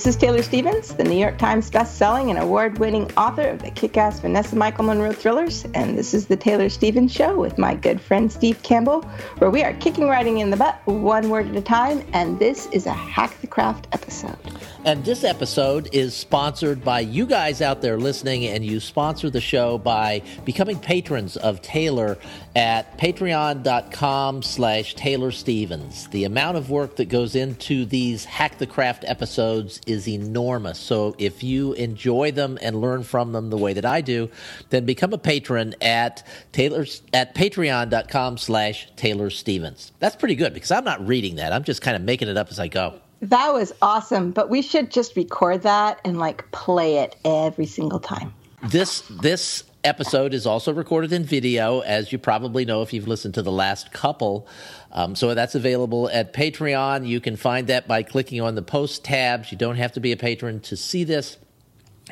This is Taylor Stevens, the New York Times best-selling and award-winning author of the kick-ass Vanessa Michael Munroe thrillers, and this is the Taylor Stevens Show with my good friend Steve Campbell, where we are kicking writing in the butt one word at a time, and this is a Hack the Craft episode. And this episode is sponsored by you guys out there listening, and you sponsor the show by becoming patrons of Taylor at patreon.com slash Taylor Stevens. The amount of work that goes into these Hack the Craft episodes is enormous. So if you enjoy them and learn from them the way that I do, then become a patron at Taylor's at patreon.com slash Taylor Stevens. That's pretty good because I'm not reading that. I'm just kind of making it up as I go. That was awesome, but we should just record that and like play it every single time. This this episode is also recorded in video, as you probably know if you've listened to the last couple. Um, so that's available at Patreon. You can find that by clicking on the post tabs. You don't have to be a patron to see this.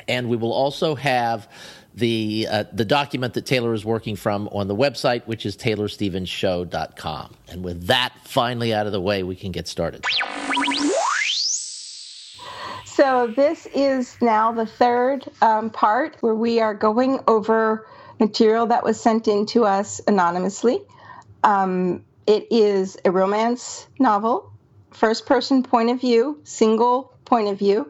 And we will also have the uh, the document that Taylor is working from on the website, which is taylorstevenshow.com. And with that finally out of the way, we can get started. So, this is now the third um, part where we are going over material that was sent in to us anonymously. Um, it is a romance novel, first person point of view, single point of view.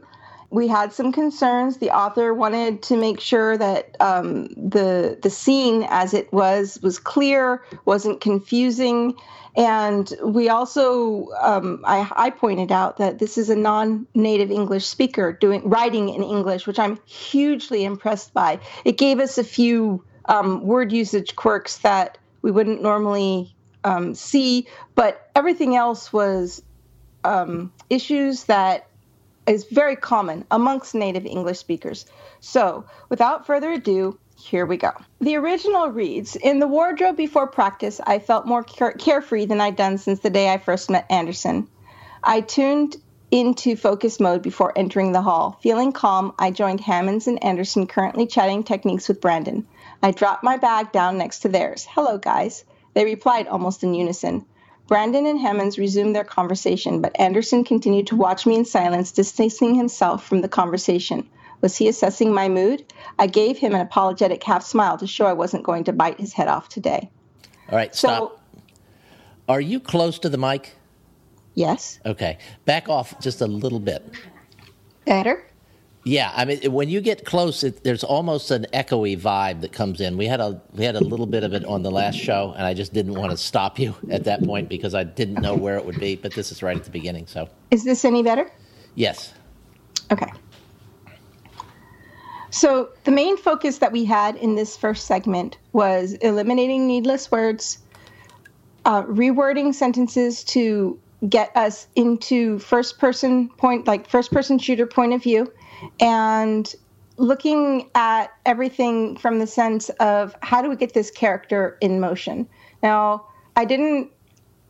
We had some concerns. The author wanted to make sure that um, the the scene, as it was, was clear, wasn't confusing, and we also, um, I, I, pointed out that this is a non-native English speaker doing writing in English, which I'm hugely impressed by. It gave us a few um, word usage quirks that we wouldn't normally um, see, but everything else was um, issues that is very common amongst native English speakers. So, without further ado, here we go. The original reads In the wardrobe before practice, I felt more care- carefree than I'd done since the day I first met Anderson. I tuned into focus mode before entering the hall. Feeling calm, I joined Hammonds and Anderson, currently chatting techniques with Brandon. I dropped my bag down next to theirs. Hello, guys. They replied almost in unison. Brandon and Hammonds resumed their conversation, but Anderson continued to watch me in silence, distancing himself from the conversation. Was he assessing my mood? I gave him an apologetic half smile to show I wasn't going to bite his head off today. All right, stop. So, Are you close to the mic? Yes. Okay. Back off just a little bit. Better? Yeah, I mean, when you get close, it, there's almost an echoey vibe that comes in. We had a we had a little bit of it on the last show, and I just didn't want to stop you at that point because I didn't know where it would be. But this is right at the beginning, so. Is this any better? Yes. Okay. So, the main focus that we had in this first segment was eliminating needless words, uh, rewording sentences to get us into first person point, like first person shooter point of view, and looking at everything from the sense of how do we get this character in motion. Now, I didn't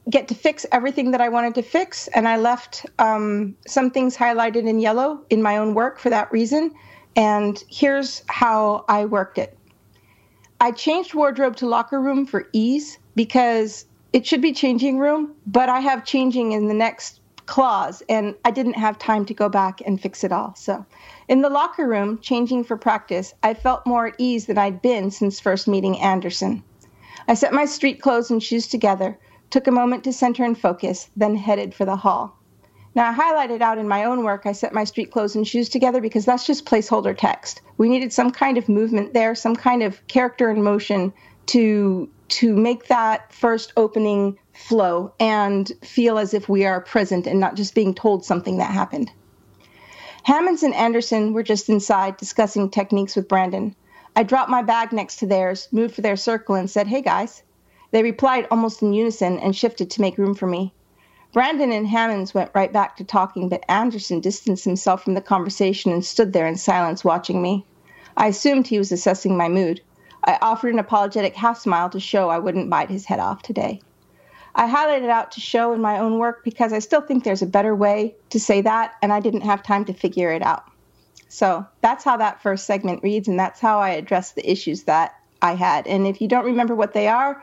get to fix everything that I wanted to fix, and I left um, some things highlighted in yellow in my own work for that reason and here's how I worked it I changed wardrobe to locker room for ease because it should be changing room, but I have changing in the next clause and I didn't have time to go back and fix it all. So, in the locker room, changing for practice, I felt more at ease than I'd been since first meeting Anderson. I set my street clothes and shoes together, took a moment to center and focus, then headed for the hall. Now, I highlighted out in my own work, I set my street clothes and shoes together because that's just placeholder text. We needed some kind of movement there, some kind of character and motion to to make that first opening flow and feel as if we are present and not just being told something that happened. Hammonds and Anderson were just inside discussing techniques with Brandon. I dropped my bag next to theirs, moved for their circle, and said, Hey guys. They replied almost in unison and shifted to make room for me. Brandon and Hammonds went right back to talking, but Anderson distanced himself from the conversation and stood there in silence watching me. I assumed he was assessing my mood. I offered an apologetic half smile to show I wouldn't bite his head off today. I highlighted out to show in my own work because I still think there's a better way to say that, and I didn't have time to figure it out. So that's how that first segment reads, and that's how I address the issues that I had. And if you don't remember what they are,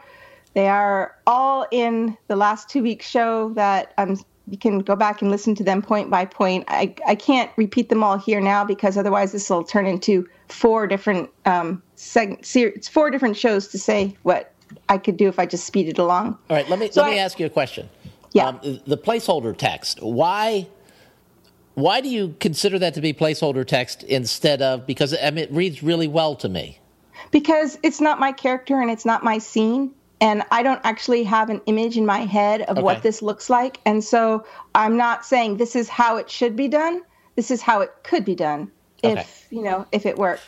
they are all in the last two weeks show that I'm you can go back and listen to them point by point. I, I can't repeat them all here now because otherwise this will turn into four different um, seg- series, four different shows to say what I could do if I just speed it along. All right, let me so let I, me ask you a question. Yeah. Um, the placeholder text. Why why do you consider that to be placeholder text instead of because I mean, it reads really well to me? Because it's not my character and it's not my scene and I don't actually have an image in my head of okay. what this looks like. And so I'm not saying this is how it should be done. This is how it could be done if, okay. you know, if it worked.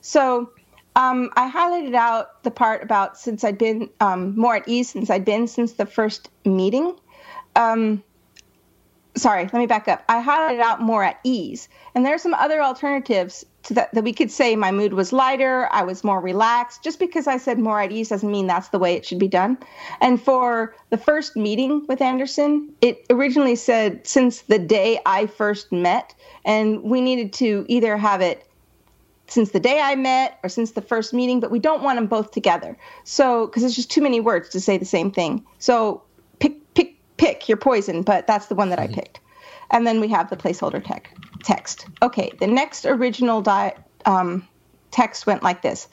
So um, I highlighted out the part about since I'd been um, more at ease since I'd been since the first meeting. Um, sorry, let me back up. I highlighted out more at ease. And there are some other alternatives to that that we could say my mood was lighter, I was more relaxed. Just because I said more at ease doesn't mean that's the way it should be done. And for the first meeting with Anderson, it originally said since the day I first met, and we needed to either have it since the day I met or since the first meeting, but we don't want them both together. So, because it's just too many words to say the same thing. So, pick, pick, pick your poison, but that's the one that mm-hmm. I picked. And then we have the placeholder tech text. Okay, the next original di- um, text went like this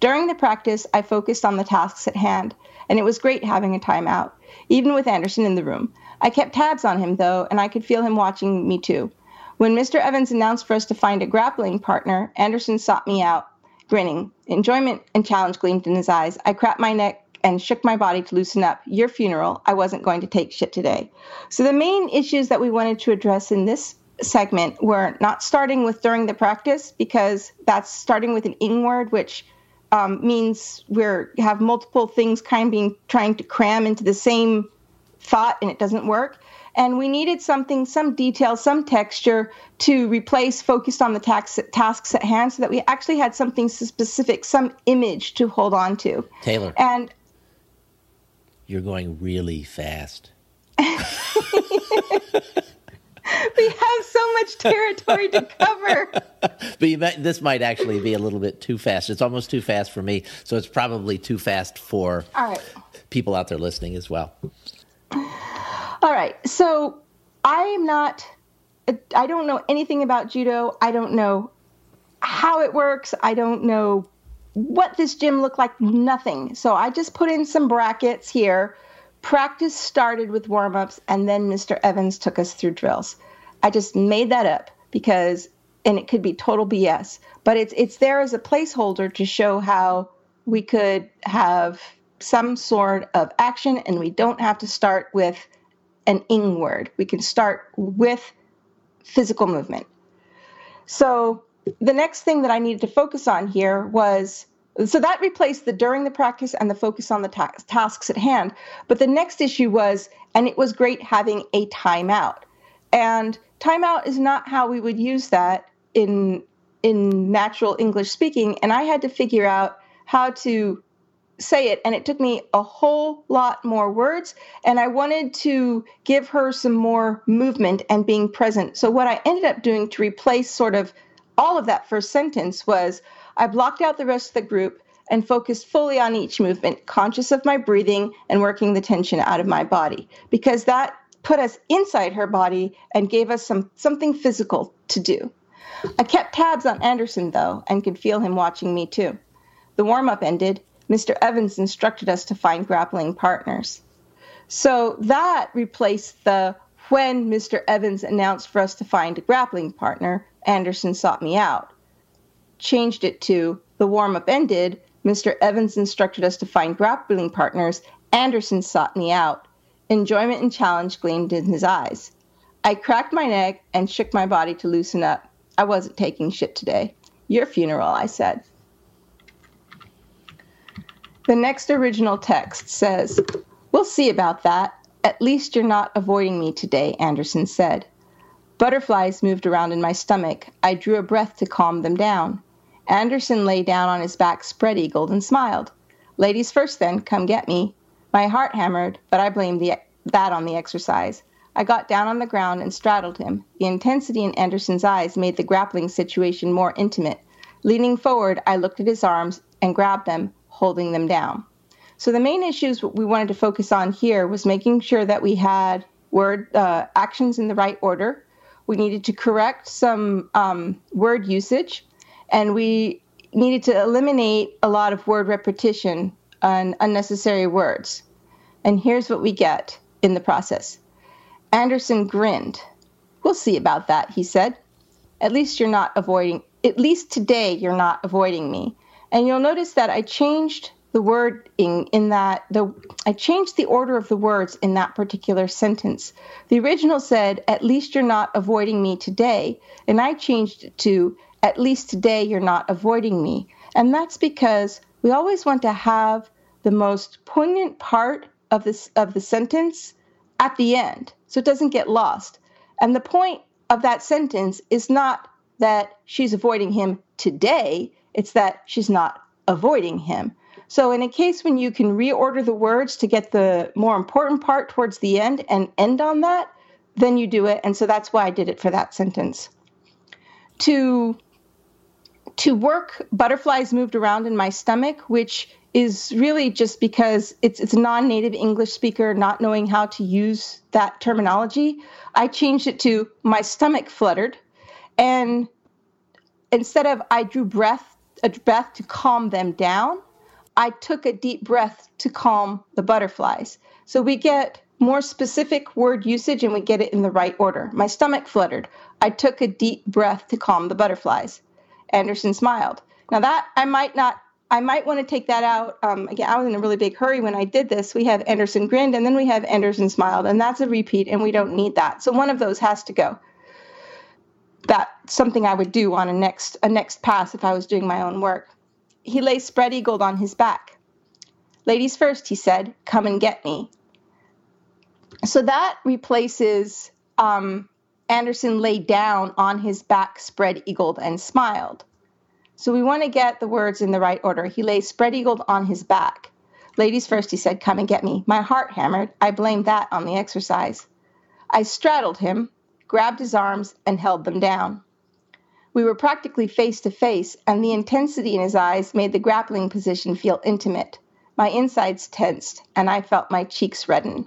During the practice, I focused on the tasks at hand, and it was great having a timeout, even with Anderson in the room. I kept tabs on him, though, and I could feel him watching me too. When Mr. Evans announced for us to find a grappling partner, Anderson sought me out, grinning. Enjoyment and challenge gleamed in his eyes. I cracked my neck and shook my body to loosen up. Your funeral. I wasn't going to take shit today. So, the main issues that we wanted to address in this segment were not starting with during the practice because that's starting with an ing word, which um, means we're have multiple things kind of being trying to cram into the same thought and it doesn't work. And we needed something, some detail, some texture to replace focused on the tax, tasks at hand so that we actually had something specific, some image to hold on to. Taylor. And you're going really fast. we have so much territory to cover. but might, this might actually be a little bit too fast. It's almost too fast for me, so it's probably too fast for people out there listening as well. All right. So I am not, I don't know anything about judo. I don't know how it works. I don't know what this gym looked like. Nothing. So I just put in some brackets here Practice started with warm ups, and then Mr. Evans took us through drills. I just made that up because, and it could be total BS, but it's it's there as a placeholder to show how we could have some sort of action, and we don't have to start with an ing word. We can start with physical movement. So the next thing that I needed to focus on here was so that replaced the during the practice and the focus on the ta- tasks at hand. But the next issue was, and it was great having a timeout. And timeout is not how we would use that in in natural English speaking. And I had to figure out how to say it and it took me a whole lot more words and i wanted to give her some more movement and being present so what i ended up doing to replace sort of all of that first sentence was I blocked out the rest of the group and focused fully on each movement, conscious of my breathing and working the tension out of my body, because that put us inside her body and gave us some something physical to do. I kept tabs on Anderson though and could feel him watching me too. The warm up ended. Mr. Evans instructed us to find grappling partners. So that replaced the when Mr. Evans announced for us to find a grappling partner, Anderson sought me out changed it to the warm up ended, Mr. Evans instructed us to find grappling partners. Anderson sought me out. Enjoyment and challenge gleamed in his eyes. I cracked my neck and shook my body to loosen up. I wasn't taking shit today. Your funeral, I said. The next original text says, We'll see about that. At least you're not avoiding me today, Anderson said. Butterflies moved around in my stomach. I drew a breath to calm them down. Anderson lay down on his back spread eagled and smiled. Ladies first, then, come get me. My heart hammered, but I blamed the, that on the exercise. I got down on the ground and straddled him. The intensity in Anderson's eyes made the grappling situation more intimate. Leaning forward, I looked at his arms and grabbed them, holding them down. So, the main issues we wanted to focus on here was making sure that we had word uh, actions in the right order. We needed to correct some um, word usage, and we needed to eliminate a lot of word repetition and unnecessary words. And here's what we get in the process. Anderson grinned. We'll see about that, he said. At least you're not avoiding, at least today you're not avoiding me. And you'll notice that I changed the wording in that the I changed the order of the words in that particular sentence. The original said, "At least you're not avoiding me today," and I changed it to, "At least today you're not avoiding me." And that's because we always want to have the most poignant part of this of the sentence at the end, so it doesn't get lost. And the point of that sentence is not that she's avoiding him today; it's that she's not avoiding him. So, in a case when you can reorder the words to get the more important part towards the end and end on that, then you do it. And so that's why I did it for that sentence. To to work, butterflies moved around in my stomach, which is really just because it's it's a non-native English speaker not knowing how to use that terminology. I changed it to my stomach fluttered, and instead of I drew breath a breath to calm them down, I took a deep breath to calm the butterflies. So we get more specific word usage and we get it in the right order. My stomach fluttered. I took a deep breath to calm the butterflies. Anderson smiled. Now that I might not, I might want to take that out. Um, again, I was in a really big hurry when I did this. We have Anderson grinned and then we have Anderson smiled, and that's a repeat, and we don't need that. So one of those has to go. That's something I would do on a next a next pass if I was doing my own work he lay spread eagled on his back. Ladies first, he said, come and get me. So that replaces um, Anderson lay down on his back, spread eagled, and smiled. So we want to get the words in the right order. He lay spread eagled on his back. Ladies first, he said, come and get me. My heart hammered. I blamed that on the exercise. I straddled him, grabbed his arms, and held them down. We were practically face to face, and the intensity in his eyes made the grappling position feel intimate. My insides tensed, and I felt my cheeks redden.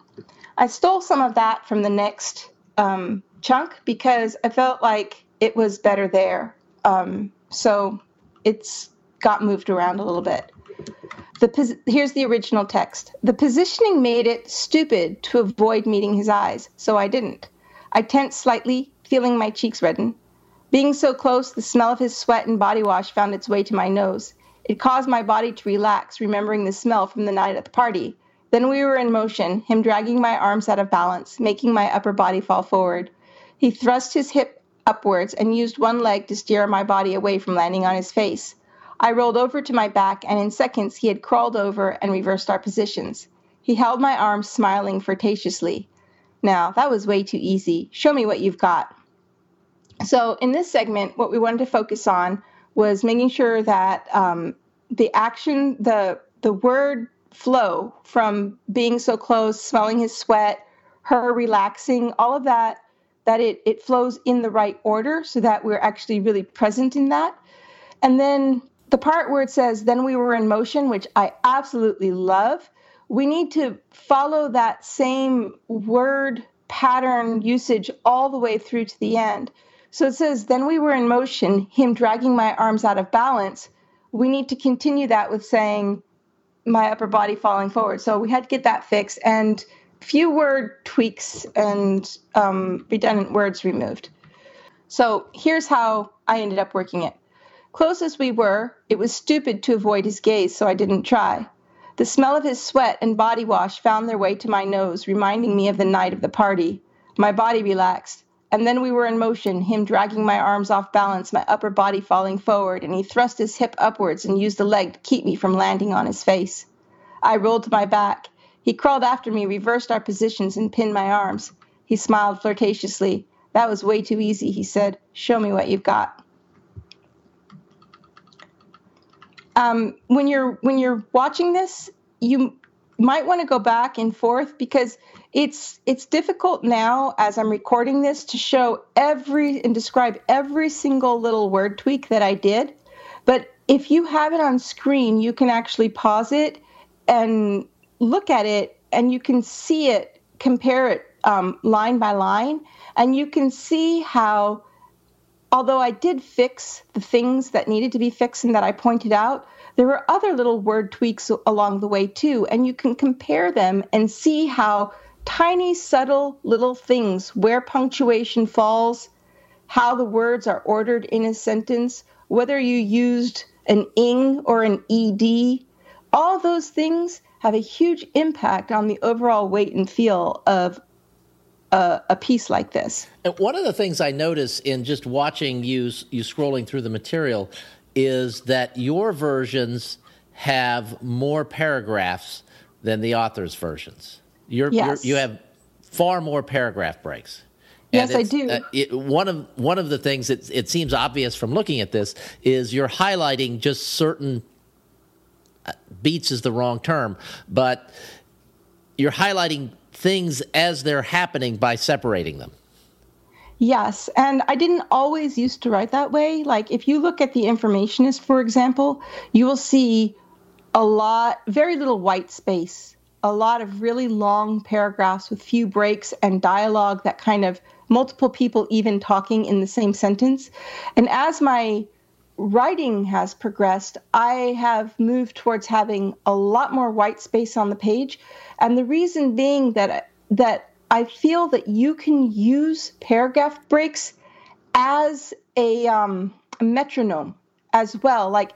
I stole some of that from the next um, chunk because I felt like it was better there. Um, so it's got moved around a little bit. The, here's the original text. The positioning made it stupid to avoid meeting his eyes, so I didn't. I tensed slightly, feeling my cheeks redden. Being so close, the smell of his sweat and body wash found its way to my nose. It caused my body to relax, remembering the smell from the night at the party. Then we were in motion, him dragging my arms out of balance, making my upper body fall forward. He thrust his hip upwards and used one leg to steer my body away from landing on his face. I rolled over to my back, and in seconds he had crawled over and reversed our positions. He held my arms, smiling flirtatiously. Now, that was way too easy. Show me what you've got. So in this segment, what we wanted to focus on was making sure that um, the action, the the word flow from being so close, smelling his sweat, her relaxing, all of that, that it it flows in the right order so that we're actually really present in that. And then the part where it says, then we were in motion, which I absolutely love. We need to follow that same word pattern usage all the way through to the end. So it says, Then we were in motion, him dragging my arms out of balance. We need to continue that with saying, my upper body falling forward. So we had to get that fixed and few word tweaks and um, redundant words removed. So here's how I ended up working it. Close as we were, it was stupid to avoid his gaze, so I didn't try. The smell of his sweat and body wash found their way to my nose, reminding me of the night of the party. My body relaxed. And then we were in motion, him dragging my arms off balance, my upper body falling forward, and he thrust his hip upwards and used a leg to keep me from landing on his face. I rolled to my back. He crawled after me, reversed our positions, and pinned my arms. He smiled flirtatiously. That was way too easy, he said. Show me what you've got. Um, when you're when you're watching this, you might want to go back and forth because it's it's difficult now as I'm recording this to show every and describe every single little word tweak that I did. But if you have it on screen, you can actually pause it and look at it and you can see it, compare it um, line by line, and you can see how, although I did fix the things that needed to be fixed and that I pointed out, there were other little word tweaks along the way too, and you can compare them and see how tiny, subtle little things, where punctuation falls, how the words are ordered in a sentence, whether you used an ing or an ed, all those things have a huge impact on the overall weight and feel of a, a, piece like this. And one of the things I notice in just watching you you scrolling through the material is that your versions have more paragraphs than the author's versions. You're, yes. You're, you have far more paragraph breaks. And yes, I do. Uh, it, one of one of the things that it seems obvious from looking at this is you're highlighting just certain uh, beats is the wrong term, but you're highlighting things as they're happening by separating them. Yes, and I didn't always used to write that way. Like if you look at the informationist, for example, you will see a lot, very little white space, a lot of really long paragraphs with few breaks and dialogue that kind of multiple people even talking in the same sentence. And as my writing has progressed, I have moved towards having a lot more white space on the page. And the reason being that that I feel that you can use paragraph breaks as a, um, metronome as well. Like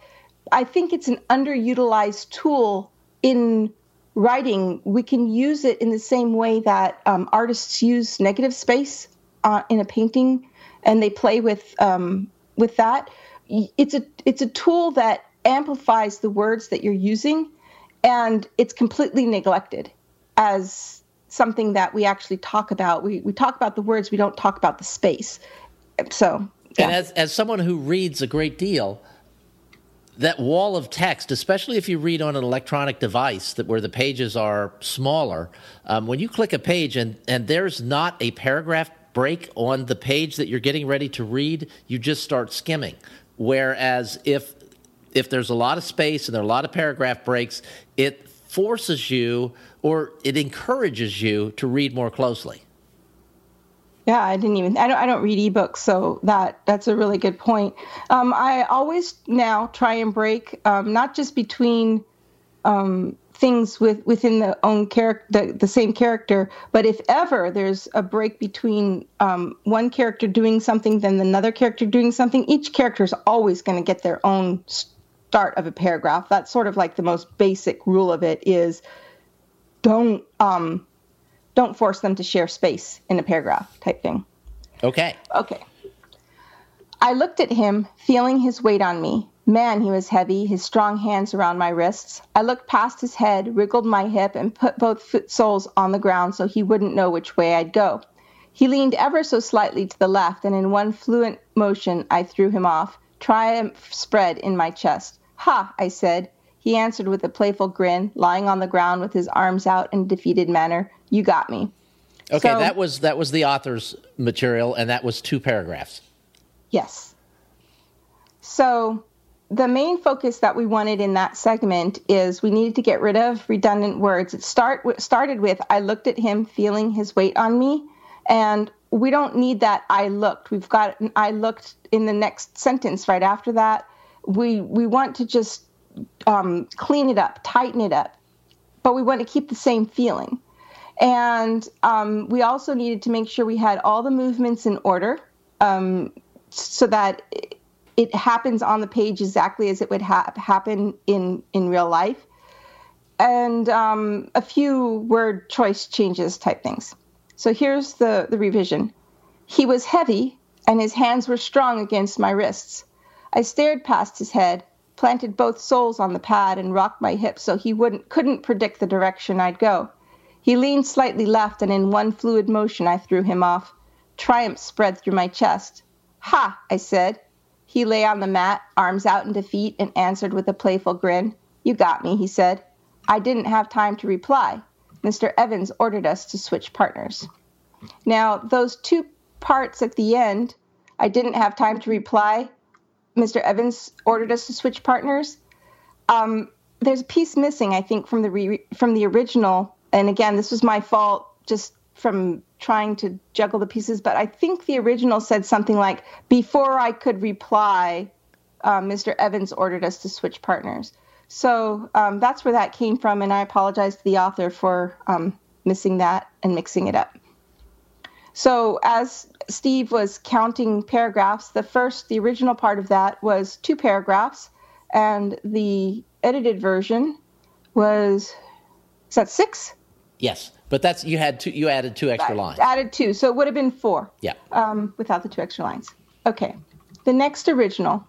I think it's an underutilized tool in writing. We can use it in the same way that um, artists use negative space uh, in a painting and they play with um, with that it's a it's a tool that amplifies the words that you're using and it's completely neglected as something that we actually talk about we, we talk about the words we don't talk about the space so yeah. and as, as someone who reads a great deal that wall of text, especially if you read on an electronic device that where the pages are smaller, um, when you click a page and, and there's not a paragraph break on the page that you're getting ready to read, you just start skimming. Whereas if if there's a lot of space and there are a lot of paragraph breaks, it forces you or it encourages you to read more closely. Yeah, I didn't even. I don't. I don't read ebooks, so that that's a really good point. Um, I always now try and break, um, not just between um, things with within the own character, the, the, same character. But if ever there's a break between um, one character doing something, then another character doing something, each character is always going to get their own start of a paragraph. That's sort of like the most basic rule of it is don't um, don't force them to share space in a paragraph type thing. Okay. Okay. I looked at him, feeling his weight on me. Man, he was heavy, his strong hands around my wrists. I looked past his head, wriggled my hip, and put both foot soles on the ground so he wouldn't know which way I'd go. He leaned ever so slightly to the left, and in one fluent motion I threw him off. Triumph spread in my chest. Ha, I said. He answered with a playful grin, lying on the ground with his arms out in a defeated manner. You got me. Okay, so, that was that was the author's material, and that was two paragraphs. Yes. So the main focus that we wanted in that segment is we needed to get rid of redundant words. It start started with I looked at him feeling his weight on me, and we don't need that I looked. We've got I looked in the next sentence right after that. We we want to just um, clean it up, tighten it up, but we want to keep the same feeling. And um, we also needed to make sure we had all the movements in order um, so that it happens on the page exactly as it would ha- happen in in real life, and um, a few word choice changes type things. So here's the the revision. He was heavy, and his hands were strong against my wrists. I stared past his head, planted both soles on the pad, and rocked my hips so he wouldn't couldn't predict the direction I'd go. He leaned slightly left, and in one fluid motion I threw him off. Triumph spread through my chest. Ha! I said. He lay on the mat, arms out in defeat, and answered with a playful grin. You got me, he said. I didn't have time to reply. Mr. Evans ordered us to switch partners. Now, those two parts at the end, I didn't have time to reply. Mr. Evans ordered us to switch partners. Um, there's a piece missing, I think, from the re- from the original. And again, this was my fault, just from trying to juggle the pieces, but I think the original said something like, "Before I could reply, uh, Mr. Evans ordered us to switch partners." So um, that's where that came from, and I apologize to the author for um, missing that and mixing it up. So as Steve was counting paragraphs, the first, the original part of that was two paragraphs, and the edited version was is that six? Yes, but that's you had two. You added two extra lines. Added two, so it would have been four. Yeah. Um, without the two extra lines. Okay. The next original.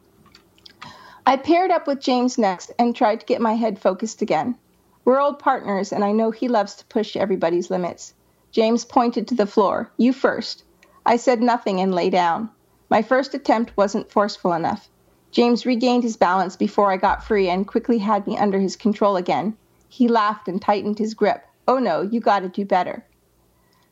I paired up with James next and tried to get my head focused again. We're old partners, and I know he loves to push everybody's limits. James pointed to the floor. You first. I said nothing and lay down. My first attempt wasn't forceful enough. James regained his balance before I got free and quickly had me under his control again. He laughed and tightened his grip. Oh no, you gotta do better.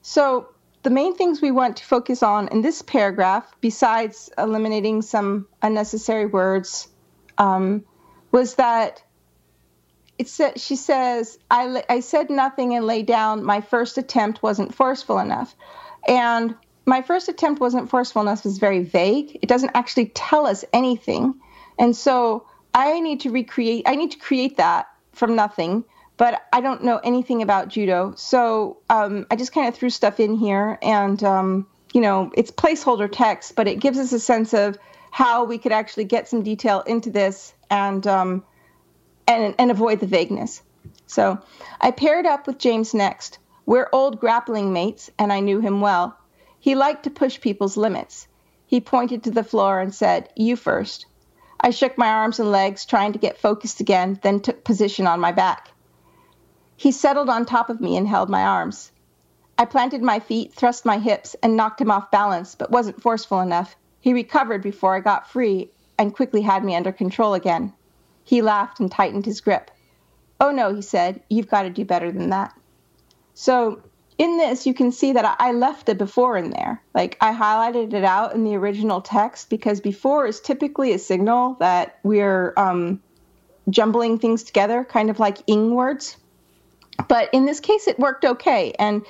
So, the main things we want to focus on in this paragraph, besides eliminating some unnecessary words, um, was that it said, she says, I, I said nothing and lay down. My first attempt wasn't forceful enough. And my first attempt wasn't forceful enough is very vague. It doesn't actually tell us anything. And so I need to recreate, I need to create that from nothing, but I don't know anything about judo. So um, I just kind of threw stuff in here and, um, you know, it's placeholder text, but it gives us a sense of how we could actually get some detail into this and, um, and, and avoid the vagueness. So I paired up with James next. We're old grappling mates, and I knew him well. He liked to push people's limits. He pointed to the floor and said, You first. I shook my arms and legs, trying to get focused again, then took position on my back. He settled on top of me and held my arms. I planted my feet, thrust my hips, and knocked him off balance, but wasn't forceful enough. He recovered before I got free and quickly had me under control again. He laughed and tightened his grip. Oh no, he said, you've got to do better than that. So in this, you can see that I left a before in there. Like I highlighted it out in the original text because before is typically a signal that we're um, jumbling things together, kind of like ing words. But in this case, it worked okay. And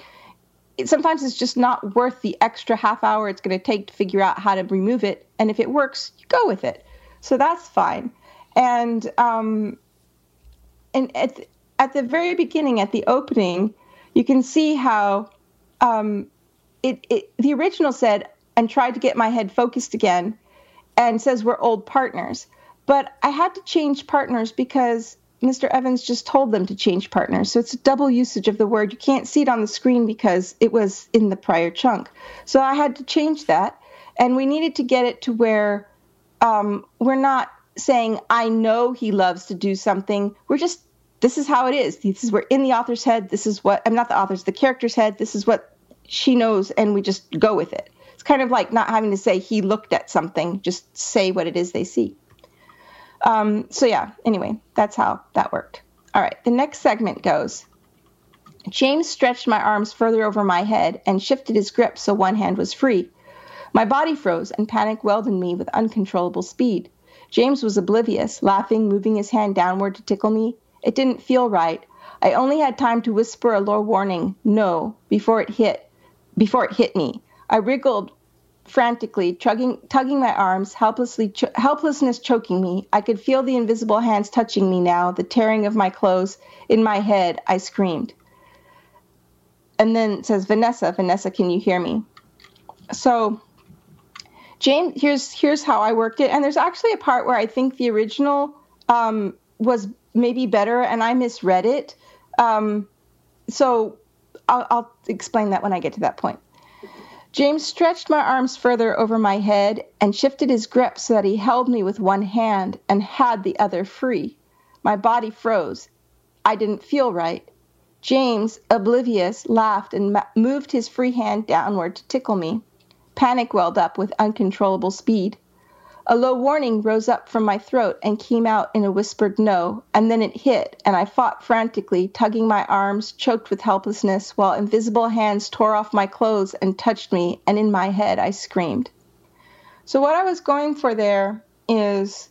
it, sometimes it's just not worth the extra half hour it's going to take to figure out how to remove it. And if it works, you go with it. So that's fine and um, and at the, at the very beginning, at the opening, you can see how um, it, it the original said and tried to get my head focused again, and says we're old partners. But I had to change partners because Mr. Evans just told them to change partners. So it's a double usage of the word. You can't see it on the screen because it was in the prior chunk. So I had to change that. And we needed to get it to where um, we're not saying, I know he loves to do something. We're just, this is how it is. This is, we're in the author's head. This is what, I'm not the author's, the character's head. This is what she knows, and we just go with it. It's kind of like not having to say he looked at something, just say what it is they see. Um, so, yeah, anyway, that's how that worked. All right, the next segment goes James stretched my arms further over my head and shifted his grip so one hand was free. My body froze and panic welled in me with uncontrollable speed. James was oblivious, laughing, moving his hand downward to tickle me. It didn't feel right. I only had time to whisper a low warning, no, before it hit before it hit me. I wriggled frantically, tugging, tugging my arms, helplessly cho- helplessness choking me. I could feel the invisible hands touching me now, the tearing of my clothes. In my head, I screamed. And then says, Vanessa, Vanessa, can you hear me? So James, here's here's how I worked it, and there's actually a part where I think the original um, was maybe better, and I misread it. Um, so I'll, I'll explain that when I get to that point. James stretched my arms further over my head and shifted his grip so that he held me with one hand and had the other free. My body froze. I didn't feel right. James, oblivious, laughed and moved his free hand downward to tickle me. Panic welled up with uncontrollable speed. A low warning rose up from my throat and came out in a whispered no, and then it hit, and I fought frantically, tugging my arms, choked with helplessness, while invisible hands tore off my clothes and touched me, and in my head I screamed. So, what I was going for there is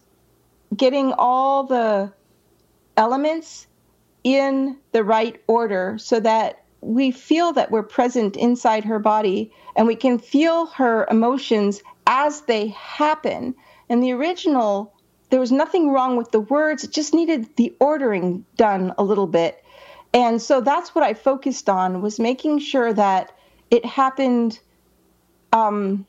getting all the elements in the right order so that we feel that we're present inside her body and we can feel her emotions as they happen. In the original, there was nothing wrong with the words, it just needed the ordering done a little bit. And so that's what I focused on was making sure that it happened um,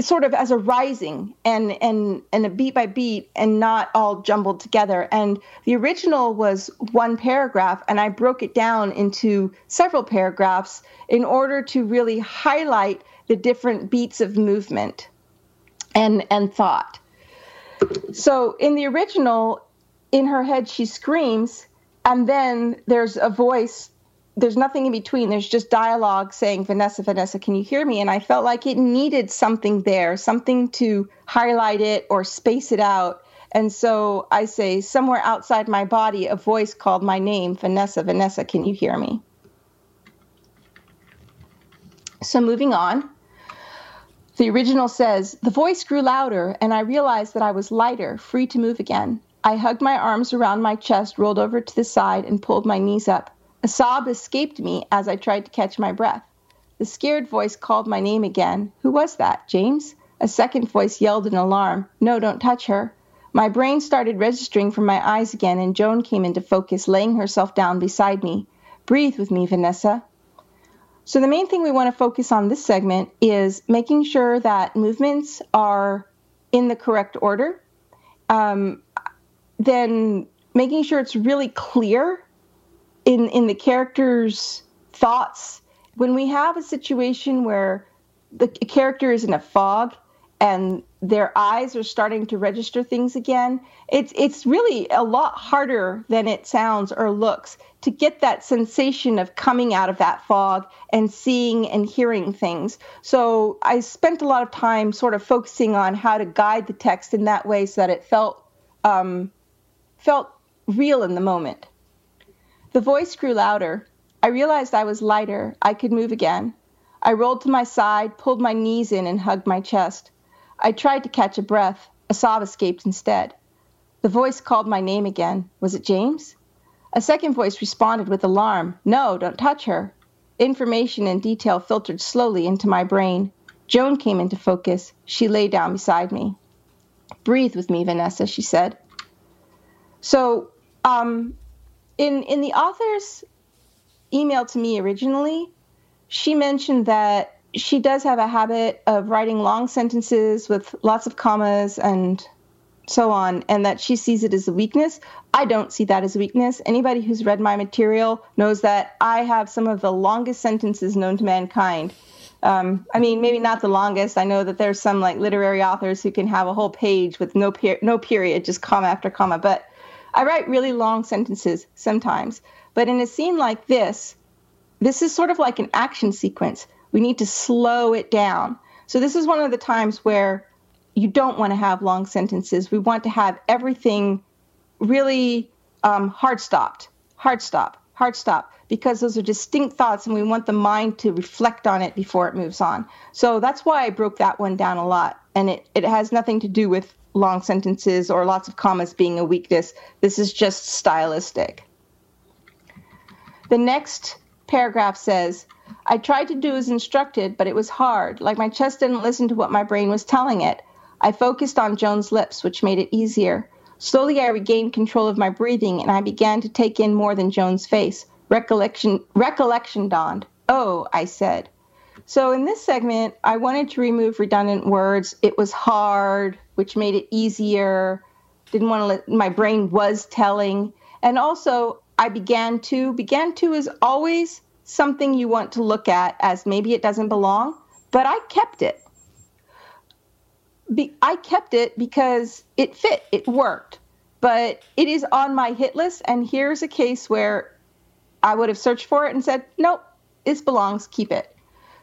sort of as a rising and and and a beat by beat and not all jumbled together and the original was one paragraph and i broke it down into several paragraphs in order to really highlight the different beats of movement and and thought so in the original in her head she screams and then there's a voice there's nothing in between. There's just dialogue saying, Vanessa, Vanessa, can you hear me? And I felt like it needed something there, something to highlight it or space it out. And so I say, somewhere outside my body, a voice called my name, Vanessa, Vanessa, can you hear me? So moving on, the original says, the voice grew louder, and I realized that I was lighter, free to move again. I hugged my arms around my chest, rolled over to the side, and pulled my knees up. A sob escaped me as I tried to catch my breath. The scared voice called my name again. Who was that? James? A second voice yelled in alarm. No, don't touch her. My brain started registering from my eyes again, and Joan came into focus, laying herself down beside me. Breathe with me, Vanessa. So, the main thing we want to focus on this segment is making sure that movements are in the correct order, um, then making sure it's really clear in in the character's thoughts. When we have a situation where the character is in a fog and their eyes are starting to register things again it's it's really a lot harder than it sounds or looks to get that sensation of coming out of that fog and seeing and hearing things so i spent a lot of time sort of focusing on how to guide the text in that way so that it felt um, felt real in the moment the voice grew louder. I realized I was lighter. I could move again. I rolled to my side, pulled my knees in, and hugged my chest. I tried to catch a breath. A sob escaped instead. The voice called my name again. Was it James? A second voice responded with alarm. No, don't touch her. Information and detail filtered slowly into my brain. Joan came into focus. She lay down beside me. Breathe with me, Vanessa, she said. So, um, in in the author's email to me originally, she mentioned that she does have a habit of writing long sentences with lots of commas and so on, and that she sees it as a weakness. I don't see that as a weakness. Anybody who's read my material knows that I have some of the longest sentences known to mankind. Um, I mean, maybe not the longest. I know that there's some like literary authors who can have a whole page with no per- no period, just comma after comma. But I write really long sentences sometimes, but in a scene like this, this is sort of like an action sequence. We need to slow it down. So, this is one of the times where you don't want to have long sentences. We want to have everything really um, hard stopped, hard stop, hard stop, because those are distinct thoughts and we want the mind to reflect on it before it moves on. So, that's why I broke that one down a lot. And it, it has nothing to do with long sentences or lots of commas being a weakness. This is just stylistic. The next paragraph says, I tried to do as instructed, but it was hard, like my chest didn't listen to what my brain was telling it. I focused on Joan's lips, which made it easier. Slowly, I regained control of my breathing, and I began to take in more than Joan's face. Recollection, recollection dawned. Oh, I said. So in this segment, I wanted to remove redundant words. It was hard, which made it easier. Didn't want to let my brain was telling. And also, I began to. Began to is always something you want to look at as maybe it doesn't belong, but I kept it. Be, I kept it because it fit, it worked. But it is on my hit list, and here's a case where I would have searched for it and said, nope, this belongs, keep it.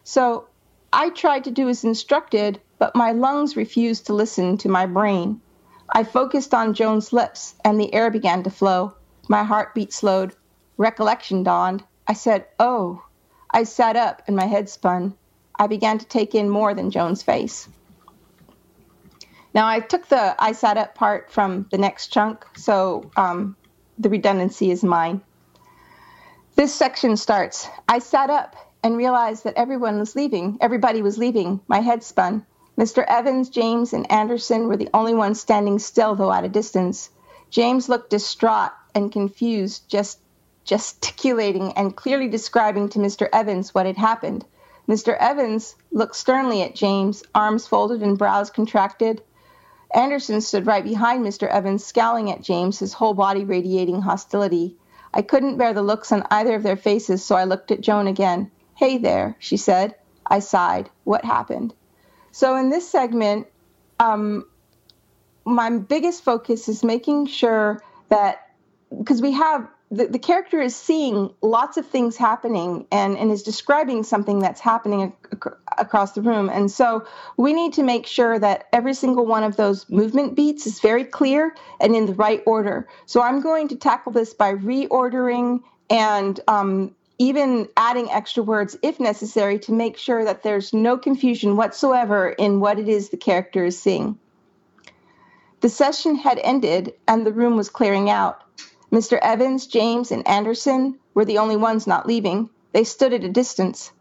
So I tried to do as instructed, but my lungs refused to listen to my brain. I focused on Joan's lips, and the air began to flow. My heartbeat slowed. Recollection dawned. I said, Oh. I sat up, and my head spun. I began to take in more than Joan's face. Now, I took the I sat up part from the next chunk, so um, the redundancy is mine. This section starts. I sat up and realized that everyone was leaving. Everybody was leaving. My head spun. Mr. Evans, James, and Anderson were the only ones standing still, though at a distance. James looked distraught and confused, just gesticulating and clearly describing to Mr. Evans what had happened. Mr. Evans looked sternly at James, arms folded and brows contracted. Anderson stood right behind Mr. Evans, scowling at James, his whole body radiating hostility. I couldn't bear the looks on either of their faces, so I looked at Joan again. Hey there, she said. I sighed. What happened? So, in this segment, um, my biggest focus is making sure that because we have the, the character is seeing lots of things happening and, and is describing something that's happening ac- across the room. And so we need to make sure that every single one of those movement beats is very clear and in the right order. So I'm going to tackle this by reordering and um, even adding extra words if necessary to make sure that there's no confusion whatsoever in what it is the character is seeing. The session had ended and the room was clearing out. Mr. Evans, James, and Anderson were the only ones not leaving. They stood at a distance.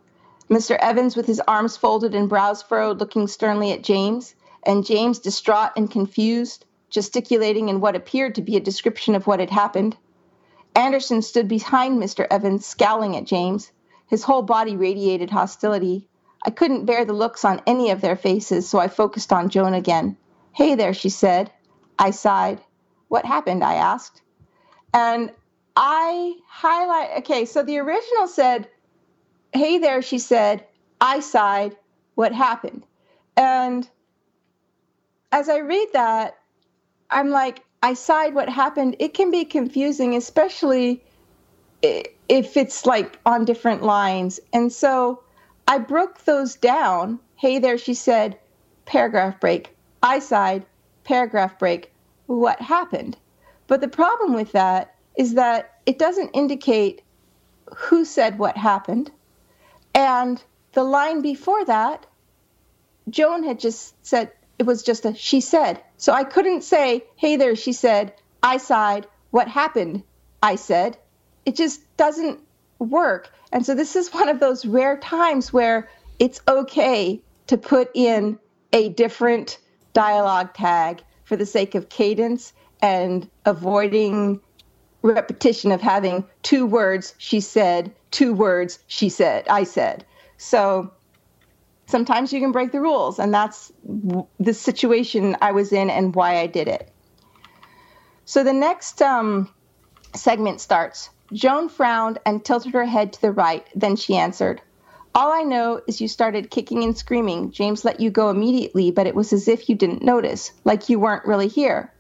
Mr. Evans, with his arms folded and brows furrowed, looking sternly at James, and James, distraught and confused, gesticulating in what appeared to be a description of what had happened. Anderson stood behind Mr. Evans, scowling at James. His whole body radiated hostility. I couldn't bear the looks on any of their faces, so I focused on Joan again. Hey there, she said. I sighed. What happened? I asked. And I highlight, okay, so the original said, Hey there, she said, I sighed, what happened? And as I read that, I'm like, I sighed, what happened? It can be confusing, especially if it's like on different lines. And so I broke those down. Hey there, she said, paragraph break. I sighed, paragraph break. What happened? But the problem with that is that it doesn't indicate who said what happened. And the line before that, Joan had just said, it was just a she said. So I couldn't say, hey there, she said, I sighed, what happened? I said. It just doesn't work. And so this is one of those rare times where it's okay to put in a different dialogue tag for the sake of cadence and avoiding repetition of having two words she said, two words she said, I said. So sometimes you can break the rules, and that's the situation I was in and why I did it. So the next um, segment starts. Joan frowned and tilted her head to the right. Then she answered, All I know is you started kicking and screaming. James let you go immediately, but it was as if you didn't notice, like you weren't really here.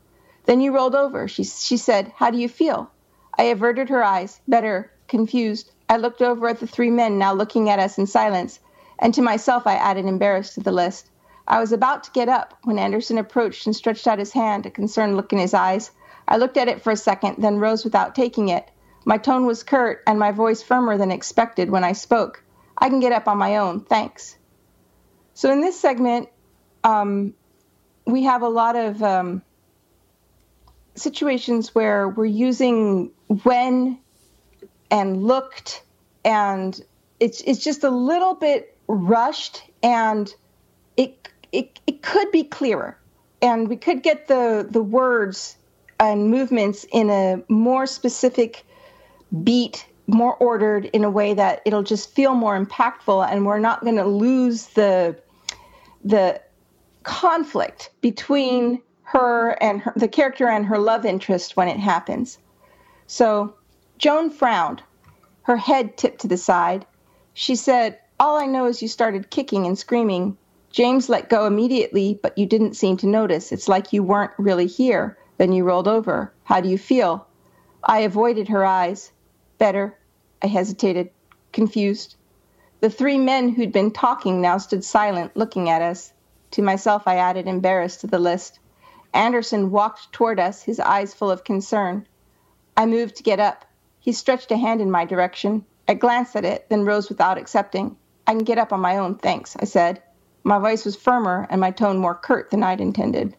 Then you rolled over. She, she said, How do you feel? I averted her eyes, better, confused. I looked over at the three men now looking at us in silence, and to myself I added embarrassed to the list. I was about to get up when Anderson approached and stretched out his hand, a concerned look in his eyes. I looked at it for a second, then rose without taking it. My tone was curt and my voice firmer than expected when I spoke. I can get up on my own, thanks. So in this segment, um, we have a lot of um, situations where we're using when and looked and it's it's just a little bit rushed and it it, it could be clearer. And we could get the the words and movements in a more specific beat more ordered in a way that it'll just feel more impactful and we're not going to lose the the conflict between her and her, the character and her love interest when it happens. So Joan frowned, her head tipped to the side. She said, All I know is you started kicking and screaming. James let go immediately, but you didn't seem to notice. It's like you weren't really here. Then you rolled over. How do you feel? I avoided her eyes. Better. I hesitated, confused. The three men who'd been talking now stood silent, looking at us. To myself, I added, embarrassed to the list. Anderson walked toward us, his eyes full of concern. I moved to get up. He stretched a hand in my direction. I glanced at it, then rose without accepting. I can get up on my own, thanks, I said. My voice was firmer and my tone more curt than I'd intended.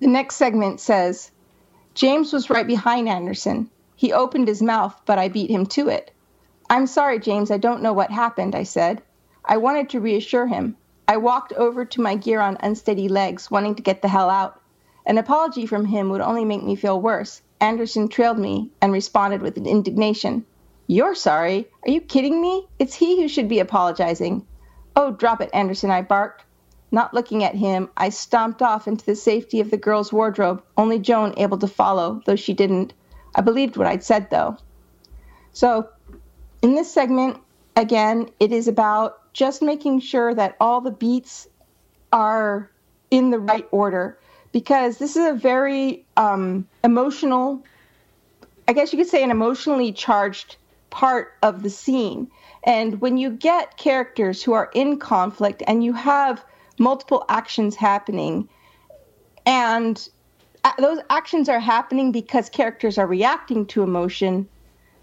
The next segment says James was right behind Anderson. He opened his mouth, but I beat him to it. I'm sorry, James, I don't know what happened, I said. I wanted to reassure him. I walked over to my gear on unsteady legs, wanting to get the hell out. An apology from him would only make me feel worse. Anderson trailed me and responded with indignation. You're sorry? Are you kidding me? It's he who should be apologizing. Oh, drop it, Anderson, I barked. Not looking at him, I stomped off into the safety of the girl's wardrobe, only Joan able to follow, though she didn't. I believed what I'd said, though. So, in this segment, again, it is about just making sure that all the beats are in the right order because this is a very um, emotional, I guess you could say, an emotionally charged part of the scene. And when you get characters who are in conflict and you have multiple actions happening, and those actions are happening because characters are reacting to emotion,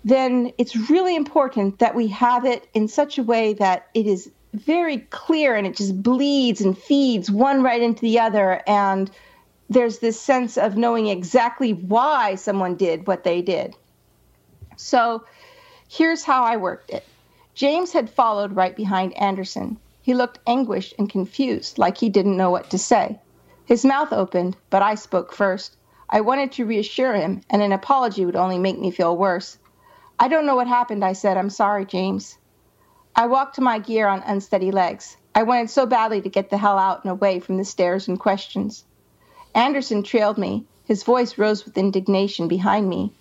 then it's really important that we have it in such a way that it is very clear and it just bleeds and feeds one right into the other. And there's this sense of knowing exactly why someone did what they did. So here's how I worked it James had followed right behind Anderson. He looked anguished and confused, like he didn't know what to say. His mouth opened, but I spoke first. I wanted to reassure him, and an apology would only make me feel worse. I don't know what happened, I said. I'm sorry, James. I walked to my gear on unsteady legs. I wanted so badly to get the hell out and away from the stares and questions. Anderson trailed me. His voice rose with indignation behind me.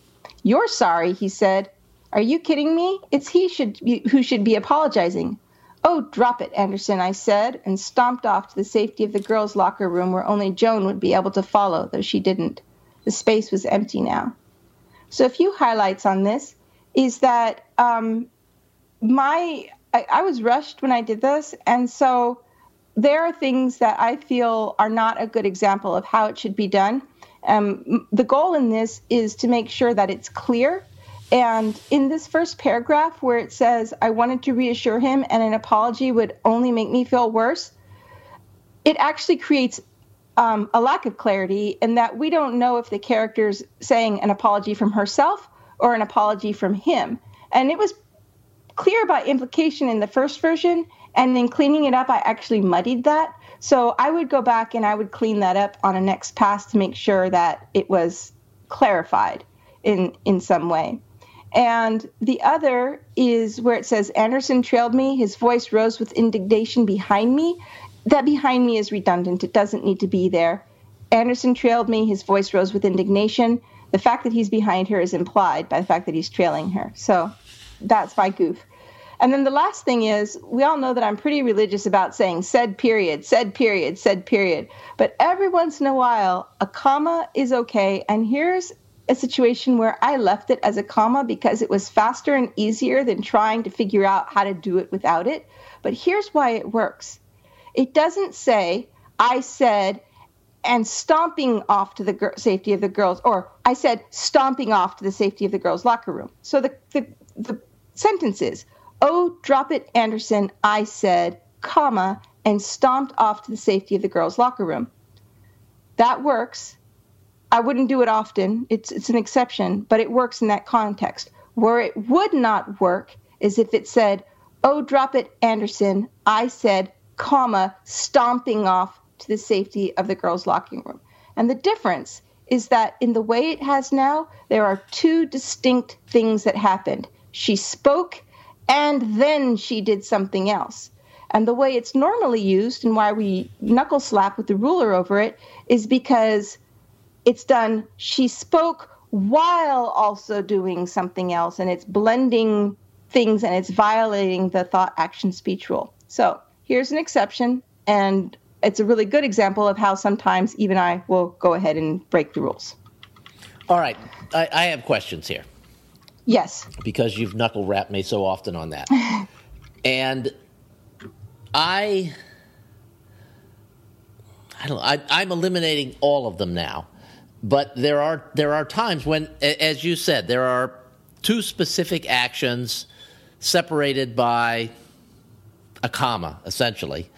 You're sorry, he said. Are you kidding me? It's he should be, who should be apologizing. Oh, drop it, Anderson, I said, and stomped off to the safety of the girls' locker room where only Joan would be able to follow, though she didn't. The space was empty now. So, a few highlights on this is that um, my I, I was rushed when I did this, and so there are things that I feel are not a good example of how it should be done. Um, the goal in this is to make sure that it's clear. And in this first paragraph, where it says, I wanted to reassure him and an apology would only make me feel worse, it actually creates um, a lack of clarity in that we don't know if the character's saying an apology from herself or an apology from him. And it was clear by implication in the first version, and then cleaning it up, I actually muddied that. So I would go back and I would clean that up on a next pass to make sure that it was clarified in in some way. And the other is where it says Anderson trailed me. His voice rose with indignation behind me. That behind me is redundant. It doesn't need to be there. Anderson trailed me. His voice rose with indignation the fact that he's behind her is implied by the fact that he's trailing her. So that's my goof. And then the last thing is, we all know that I'm pretty religious about saying said period, said period, said period. But every once in a while, a comma is okay. And here's a situation where I left it as a comma because it was faster and easier than trying to figure out how to do it without it. But here's why it works it doesn't say, I said, and stomping off to the safety of the girls, or I said stomping off to the safety of the girls' locker room. So the, the, the sentence is, oh, drop it, Anderson, I said, comma, and stomped off to the safety of the girls' locker room. That works. I wouldn't do it often. It's, it's an exception, but it works in that context. Where it would not work is if it said, oh, drop it, Anderson, I said, comma, stomping off to the safety of the girls' locking room. And the difference is that in the way it has now, there are two distinct things that happened. She spoke and then she did something else. And the way it's normally used and why we knuckle slap with the ruler over it is because it's done, she spoke while also doing something else, and it's blending things and it's violating the thought action speech rule. So here's an exception, and it's a really good example of how sometimes even I will go ahead and break the rules. All right, I, I have questions here. Yes. Because you've knuckle rapped me so often on that. and I, I don't. I, I'm eliminating all of them now, but there are there are times when, as you said, there are two specific actions separated by a comma, essentially,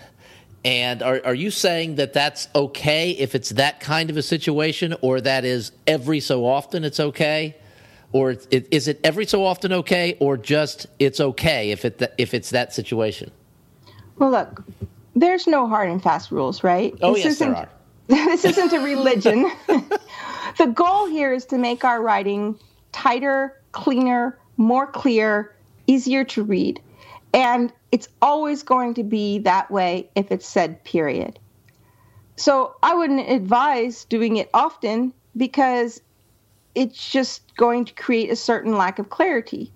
and are, are you saying that that's okay if it's that kind of a situation, or that is every so often it's okay? or it, is it every so often okay, or just it's okay if it if it's that situation? Well, look, there's no hard and fast rules, right? Oh this yes, there are. this isn't a religion. the goal here is to make our writing tighter, cleaner, more clear, easier to read. And it's always going to be that way if it's said period. So I wouldn't advise doing it often because it's just going to create a certain lack of clarity.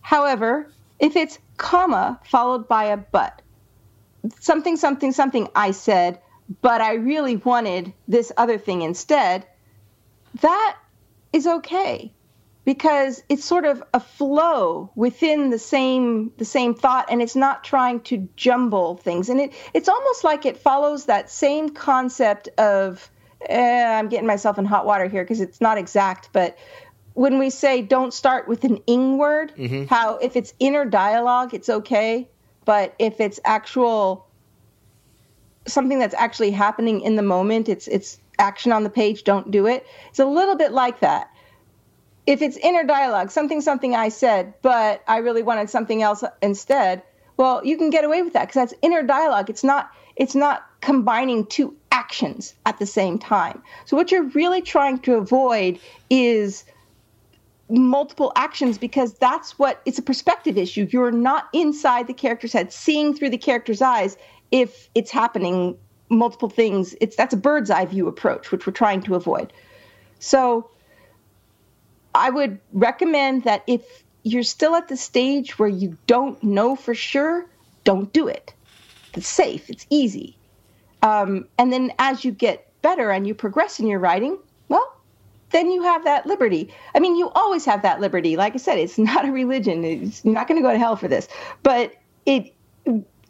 However, if it's comma followed by a but, something, something, something I said, but I really wanted this other thing instead, that is okay because it's sort of a flow within the same the same thought and it's not trying to jumble things. And it it's almost like it follows that same concept of eh, I'm getting myself in hot water here because it's not exact but when we say don't start with an ing word mm-hmm. how if it's inner dialogue it's okay but if it's actual something that's actually happening in the moment it's it's action on the page don't do it. It's a little bit like that if it's inner dialogue, something, something I said, but I really wanted something else instead, well, you can get away with that because that's inner dialogue. It's not, it's not combining two actions at the same time. So what you're really trying to avoid is multiple actions because that's what it's a perspective issue. You're not inside the character's head, seeing through the character's eyes if it's happening multiple things. It's that's a bird's eye view approach, which we're trying to avoid. So I would recommend that if you're still at the stage where you don't know for sure, don't do it. It's safe, it's easy. Um, and then as you get better and you progress in your writing, well, then you have that liberty. I mean, you always have that liberty. Like I said, it's not a religion. It's not going to go to hell for this. But it,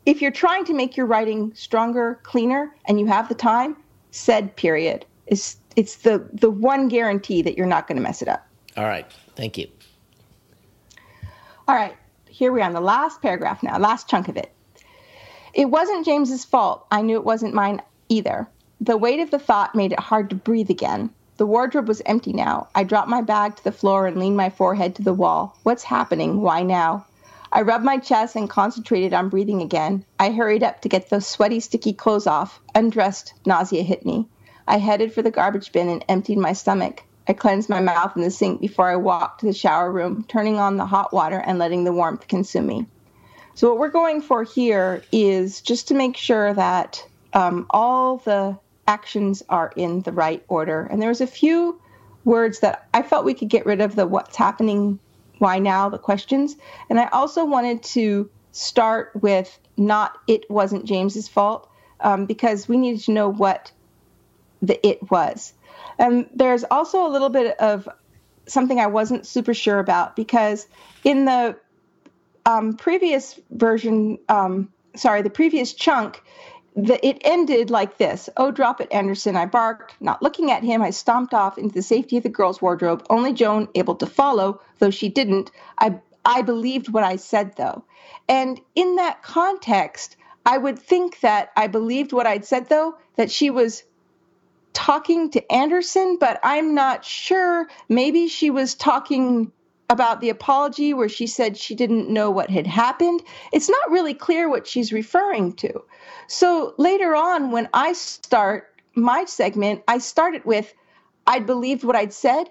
if you're trying to make your writing stronger, cleaner, and you have the time, said period. It's, it's the, the one guarantee that you're not going to mess it up. All right. Thank you. All right. Here we are on the last paragraph now, last chunk of it. It wasn't James's fault. I knew it wasn't mine either. The weight of the thought made it hard to breathe again. The wardrobe was empty now. I dropped my bag to the floor and leaned my forehead to the wall. What's happening? Why now? I rubbed my chest and concentrated on breathing again. I hurried up to get those sweaty, sticky clothes off. Undressed, nausea hit me. I headed for the garbage bin and emptied my stomach. I cleansed my mouth in the sink before I walked to the shower room, turning on the hot water and letting the warmth consume me. So, what we're going for here is just to make sure that um, all the actions are in the right order. And there was a few words that I felt we could get rid of the what's happening, why now, the questions. And I also wanted to start with not it wasn't James's fault um, because we needed to know what the it was. And there's also a little bit of something I wasn't super sure about because in the um, previous version, um, sorry, the previous chunk, the, it ended like this Oh, drop it, Anderson. I barked. Not looking at him, I stomped off into the safety of the girl's wardrobe, only Joan able to follow, though she didn't. I, I believed what I said, though. And in that context, I would think that I believed what I'd said, though, that she was talking to Anderson, but I'm not sure. Maybe she was talking about the apology where she said she didn't know what had happened. It's not really clear what she's referring to. So later on, when I start my segment, I started with, I believed what I'd said.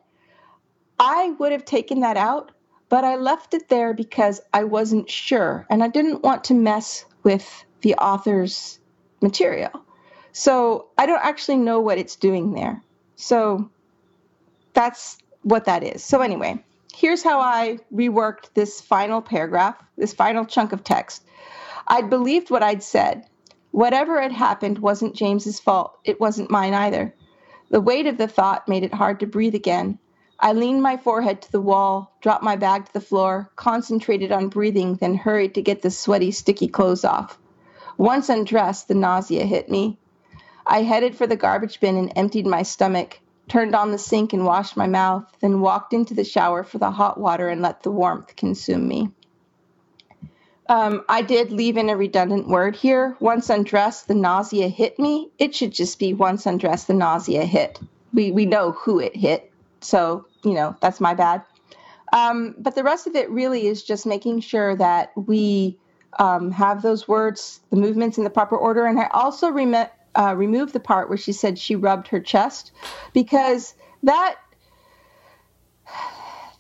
I would have taken that out, but I left it there because I wasn't sure and I didn't want to mess with the author's material. So I don't actually know what it's doing there. So that's what that is. So anyway, here's how I reworked this final paragraph, this final chunk of text. I'd believed what I'd said. Whatever had happened wasn't James's fault. It wasn't mine either. The weight of the thought made it hard to breathe again. I leaned my forehead to the wall, dropped my bag to the floor, concentrated on breathing, then hurried to get the sweaty, sticky clothes off. Once undressed, the nausea hit me. I headed for the garbage bin and emptied my stomach, turned on the sink and washed my mouth, then walked into the shower for the hot water and let the warmth consume me. Um, I did leave in a redundant word here. Once undressed, the nausea hit me. It should just be once undressed, the nausea hit. We, we know who it hit, so you know, that's my bad. Um, but the rest of it really is just making sure that we um, have those words, the movements in the proper order. And I also rem- uh, removed the part where she said she rubbed her chest because that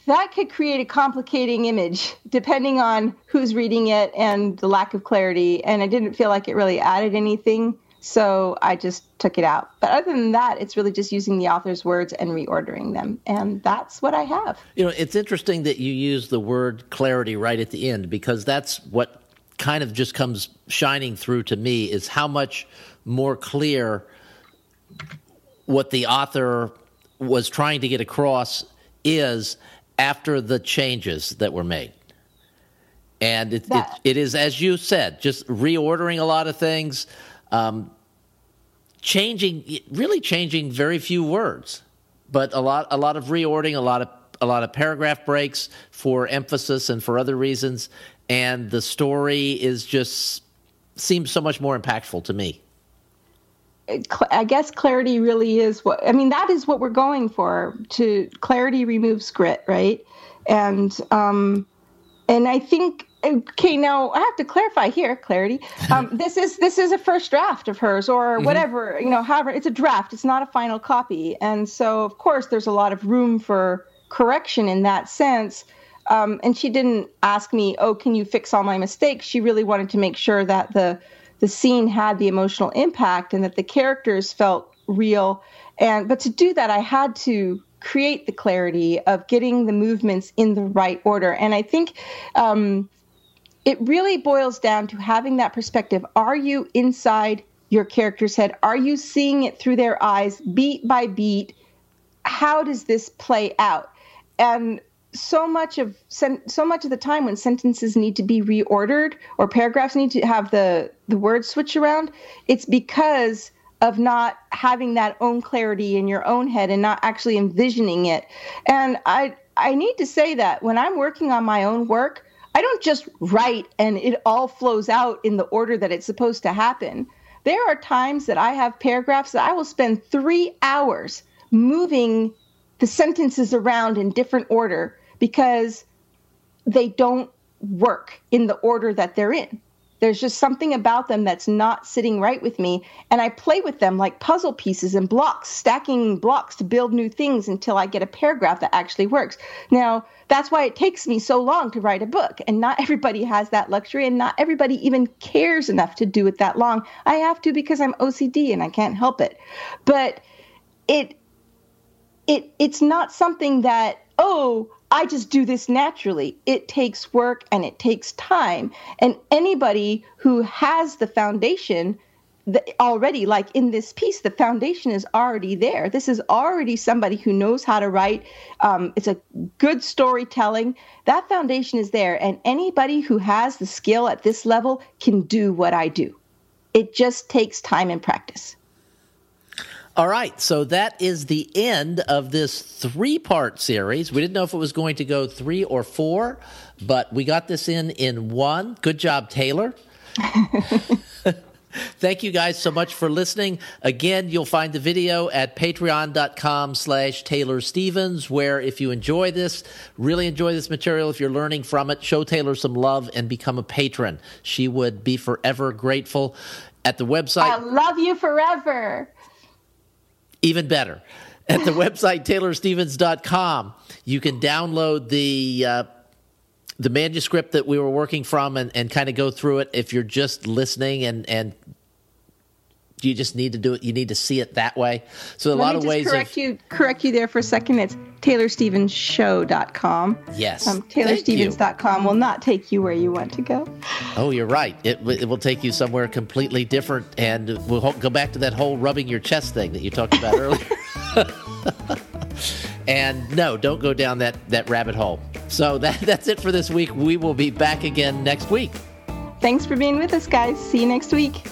that could create a complicating image depending on who's reading it and the lack of clarity. And I didn't feel like it really added anything. So I just took it out. But other than that, it's really just using the author's words and reordering them. And that's what I have. You know, it's interesting that you use the word clarity right at the end because that's what kind of just comes shining through to me is how much more clear what the author was trying to get across is after the changes that were made. And it, it, it is, as you said, just reordering a lot of things, um, changing, really changing very few words, but a lot, a lot of reordering, a lot of, a lot of paragraph breaks for emphasis and for other reasons, and the story is just seems so much more impactful to me. I guess clarity really is what I mean. That is what we're going for. To clarity removes grit, right? And um, and I think okay. Now I have to clarify here. Clarity. Um, this is this is a first draft of hers, or mm-hmm. whatever you know. However, it's a draft. It's not a final copy, and so of course there's a lot of room for correction in that sense. Um, and she didn't ask me, "Oh, can you fix all my mistakes?" She really wanted to make sure that the the scene had the emotional impact and that the characters felt real. And but to do that, I had to create the clarity of getting the movements in the right order. And I think um, it really boils down to having that perspective. Are you inside your character's head? Are you seeing it through their eyes, beat by beat? How does this play out? And so much of so much of the time when sentences need to be reordered or paragraphs need to have the the words switch around it's because of not having that own clarity in your own head and not actually envisioning it and i i need to say that when i'm working on my own work i don't just write and it all flows out in the order that it's supposed to happen there are times that i have paragraphs that i will spend 3 hours moving the sentences around in different order because they don't work in the order that they're in. There's just something about them that's not sitting right with me. And I play with them like puzzle pieces and blocks, stacking blocks to build new things until I get a paragraph that actually works. Now, that's why it takes me so long to write a book. And not everybody has that luxury, and not everybody even cares enough to do it that long. I have to because I'm OCD and I can't help it. But it it it's not something that oh I just do this naturally. It takes work and it takes time. And anybody who has the foundation already, like in this piece, the foundation is already there. This is already somebody who knows how to write. Um, it's a good storytelling. That foundation is there. And anybody who has the skill at this level can do what I do. It just takes time and practice. All right, so that is the end of this three part series. We didn't know if it was going to go three or four, but we got this in in one. Good job, Taylor. Thank you guys so much for listening. Again, you'll find the video at patreon.com slash Taylor Stevens, where if you enjoy this, really enjoy this material, if you're learning from it, show Taylor some love and become a patron. She would be forever grateful. At the website. I love you forever even better. At the website taylorstevens.com, you can download the uh, the manuscript that we were working from and, and kind of go through it if you're just listening and, and you just need to do it. You need to see it that way. So a lot of ways. Correct of, you. Correct you there for a second. It's TaylorStevensShow.com. Yes. Um, TaylorStevens.com will not take you where you want to go. Oh, you're right. It, it will take you somewhere completely different, and we'll go back to that whole rubbing your chest thing that you talked about earlier. and no, don't go down that that rabbit hole. So that that's it for this week. We will be back again next week. Thanks for being with us, guys. See you next week.